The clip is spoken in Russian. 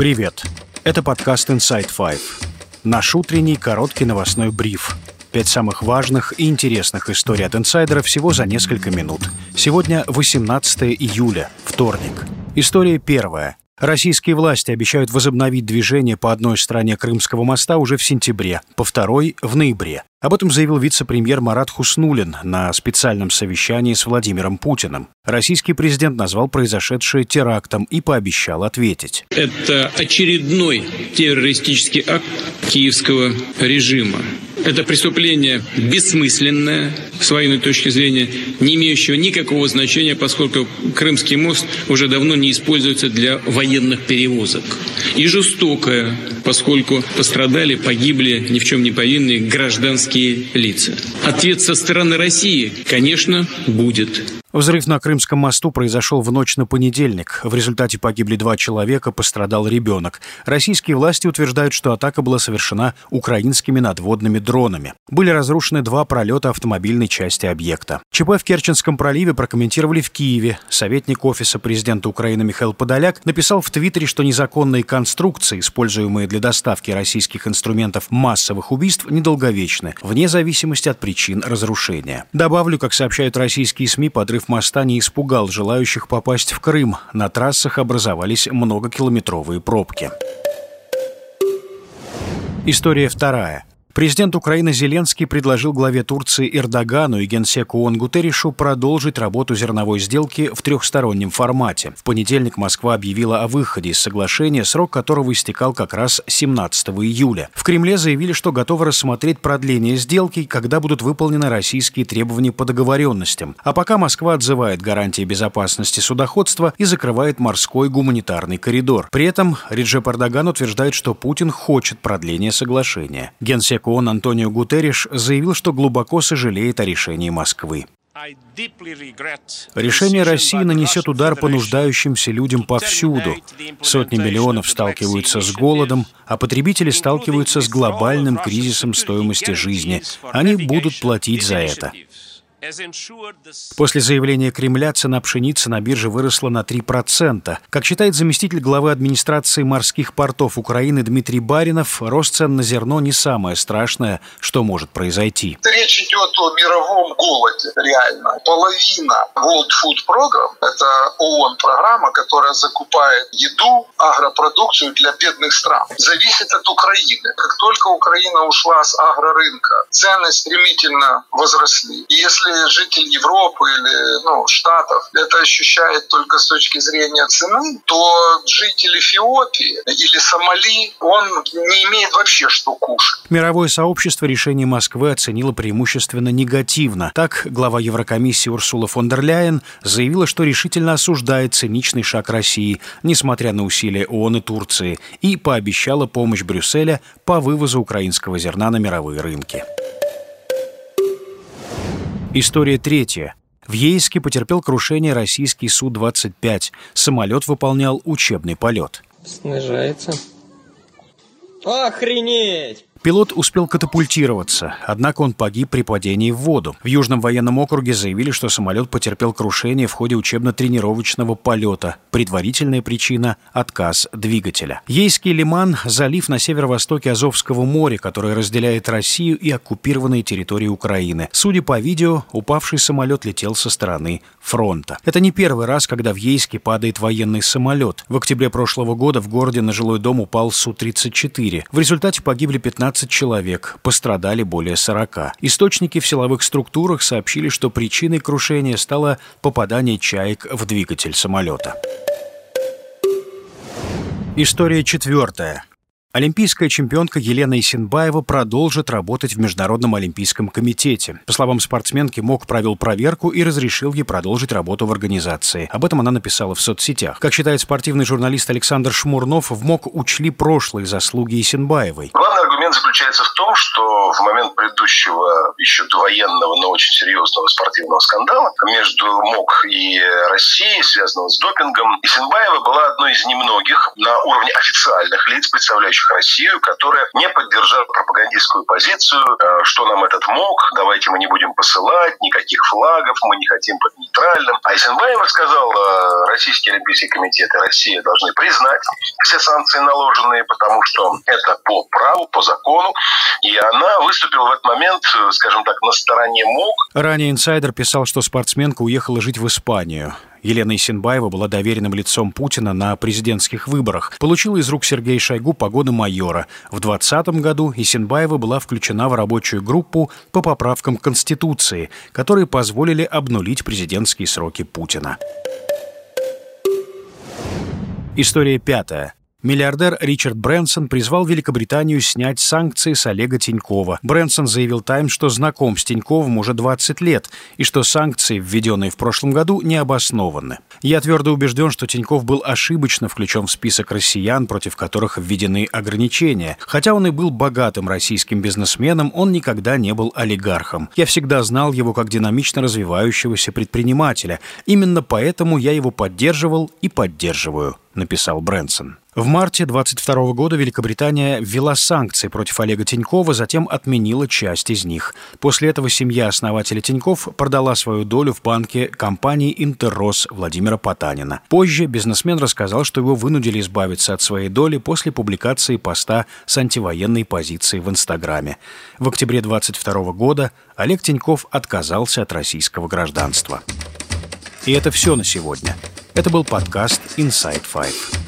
Привет! Это подкаст Inside Five. Наш утренний короткий новостной бриф. Пять самых важных и интересных историй от инсайдера всего за несколько минут. Сегодня 18 июля, вторник. История первая. Российские власти обещают возобновить движение по одной стороне Крымского моста уже в сентябре, по второй – в ноябре. Об этом заявил вице-премьер Марат Хуснулин на специальном совещании с Владимиром Путиным. Российский президент назвал произошедшее терактом и пообещал ответить. Это очередной террористический акт киевского режима. Это преступление бессмысленное, с военной точки зрения, не имеющего никакого значения, поскольку Крымский мост уже давно не используется для военных перевозок. И жестокое, поскольку пострадали, погибли ни в чем не повинные гражданские лица. Ответ со стороны России, конечно, будет. Взрыв на Крымском мосту произошел в ночь на понедельник. В результате погибли два человека, пострадал ребенок. Российские власти утверждают, что атака была совершена украинскими надводными дронами. Были разрушены два пролета автомобильной части объекта. ЧП в Керченском проливе прокомментировали в Киеве. Советник Офиса президента Украины Михаил Подоляк написал в Твиттере, что незаконные конструкции, используемые для доставки российских инструментов массовых убийств, недолговечны, вне зависимости от причин разрушения. Добавлю, как сообщают российские СМИ, подрыв Взрыв моста не испугал желающих попасть в Крым. На трассах образовались многокилометровые пробки. История вторая. Президент Украины Зеленский предложил главе Турции Эрдогану и генсеку ООН Гутерришу продолжить работу зерновой сделки в трехстороннем формате. В понедельник Москва объявила о выходе из соглашения, срок которого истекал как раз 17 июля. В Кремле заявили, что готовы рассмотреть продление сделки, когда будут выполнены российские требования по договоренностям. А пока Москва отзывает гарантии безопасности судоходства и закрывает морской гуманитарный коридор. При этом Реджеп Эрдоган утверждает, что Путин хочет продления соглашения. Генсек Генсек ООН Антонио Гутерриш заявил, что глубоко сожалеет о решении Москвы. Решение России нанесет удар по нуждающимся людям повсюду. Сотни миллионов сталкиваются с голодом, а потребители сталкиваются с глобальным кризисом стоимости жизни. Они будут платить за это. После заявления Кремля цена пшеницы на бирже выросла на 3%. Как считает заместитель главы администрации морских портов Украины Дмитрий Баринов, рост цен на зерно не самое страшное, что может произойти. Речь идет о мировом голоде, реально. Половина World Food Program – это ООН-программа, которая закупает еду, агропродукцию для бедных стран. Зависит от Украины. Как только Украина ушла с агрорынка, цены стремительно возросли. Если если житель Европы или ну, Штатов это ощущает только с точки зрения цены, то житель Эфиопии или Сомали, он не имеет вообще что кушать. Мировое сообщество решение Москвы оценило преимущественно негативно. Так, глава Еврокомиссии Урсула фон дер Ляйен заявила, что решительно осуждает циничный шаг России, несмотря на усилия ООН и Турции, и пообещала помощь Брюсселя по вывозу украинского зерна на мировые рынки. История третья. В Ейске потерпел крушение российский Су-25. Самолет выполнял учебный полет. Снижается. Охренеть! Пилот успел катапультироваться, однако он погиб при падении в воду. В Южном военном округе заявили, что самолет потерпел крушение в ходе учебно-тренировочного полета. Предварительная причина – отказ двигателя. Ейский лиман – залив на северо-востоке Азовского моря, который разделяет Россию и оккупированные территории Украины. Судя по видео, упавший самолет летел со стороны фронта. Это не первый раз, когда в Ейске падает военный самолет. В октябре прошлого года в городе на жилой дом упал Су-34. В результате погибли 15 15 человек, пострадали более 40. Источники в силовых структурах сообщили, что причиной крушения стало попадание чаек в двигатель самолета. История четвертая. Олимпийская чемпионка Елена Исенбаева продолжит работать в Международном олимпийском комитете. По словам спортсменки, МОК провел проверку и разрешил ей продолжить работу в организации. Об этом она написала в соцсетях. Как считает спортивный журналист Александр Шмурнов, в МОК учли прошлые заслуги Исенбаевой. Главный аргумент Момент заключается в том, что в момент предыдущего, еще довоенного, но очень серьезного спортивного скандала между МОК и Россией, связанного с допингом, Исенбаева была одной из немногих на уровне официальных лиц, представляющих Россию, которая не поддержала пропагандистскую позицию, э, что нам этот МОК, давайте мы не будем посылать никаких флагов, мы не хотим быть нейтральным. А Исенбаева сказал, Российский Олимпийский комитет и Россия должны признать все санкции наложенные, потому что это по праву, по закону. И она выступила в этот момент, скажем так, на стороне МОК. Ранее инсайдер писал, что спортсменка уехала жить в Испанию. Елена Исенбаева была доверенным лицом Путина на президентских выборах. Получила из рук Сергея Шойгу погоны майора. В 2020 году Исенбаева была включена в рабочую группу по поправкам Конституции, которые позволили обнулить президентские сроки Путина. История пятая. Миллиардер Ричард Брэнсон призвал Великобританию снять санкции с Олега Тинькова. Брэнсон заявил «Тайм», что знаком с Тиньковым уже 20 лет и что санкции, введенные в прошлом году, не обоснованы. «Я твердо убежден, что Тиньков был ошибочно включен в список россиян, против которых введены ограничения. Хотя он и был богатым российским бизнесменом, он никогда не был олигархом. Я всегда знал его как динамично развивающегося предпринимателя. Именно поэтому я его поддерживал и поддерживаю», — написал Брэнсон. В марте 22 года Великобритания ввела санкции против Олега Тинькова, затем отменила часть из них. После этого семья основателя Тиньков продала свою долю в банке компании «Интеррос» Владимира Потанина. Позже бизнесмен рассказал, что его вынудили избавиться от своей доли после публикации поста с антивоенной позицией в Инстаграме. В октябре 22 года Олег Тиньков отказался от российского гражданства. И это все на сегодня. Это был подкаст «Inside Five».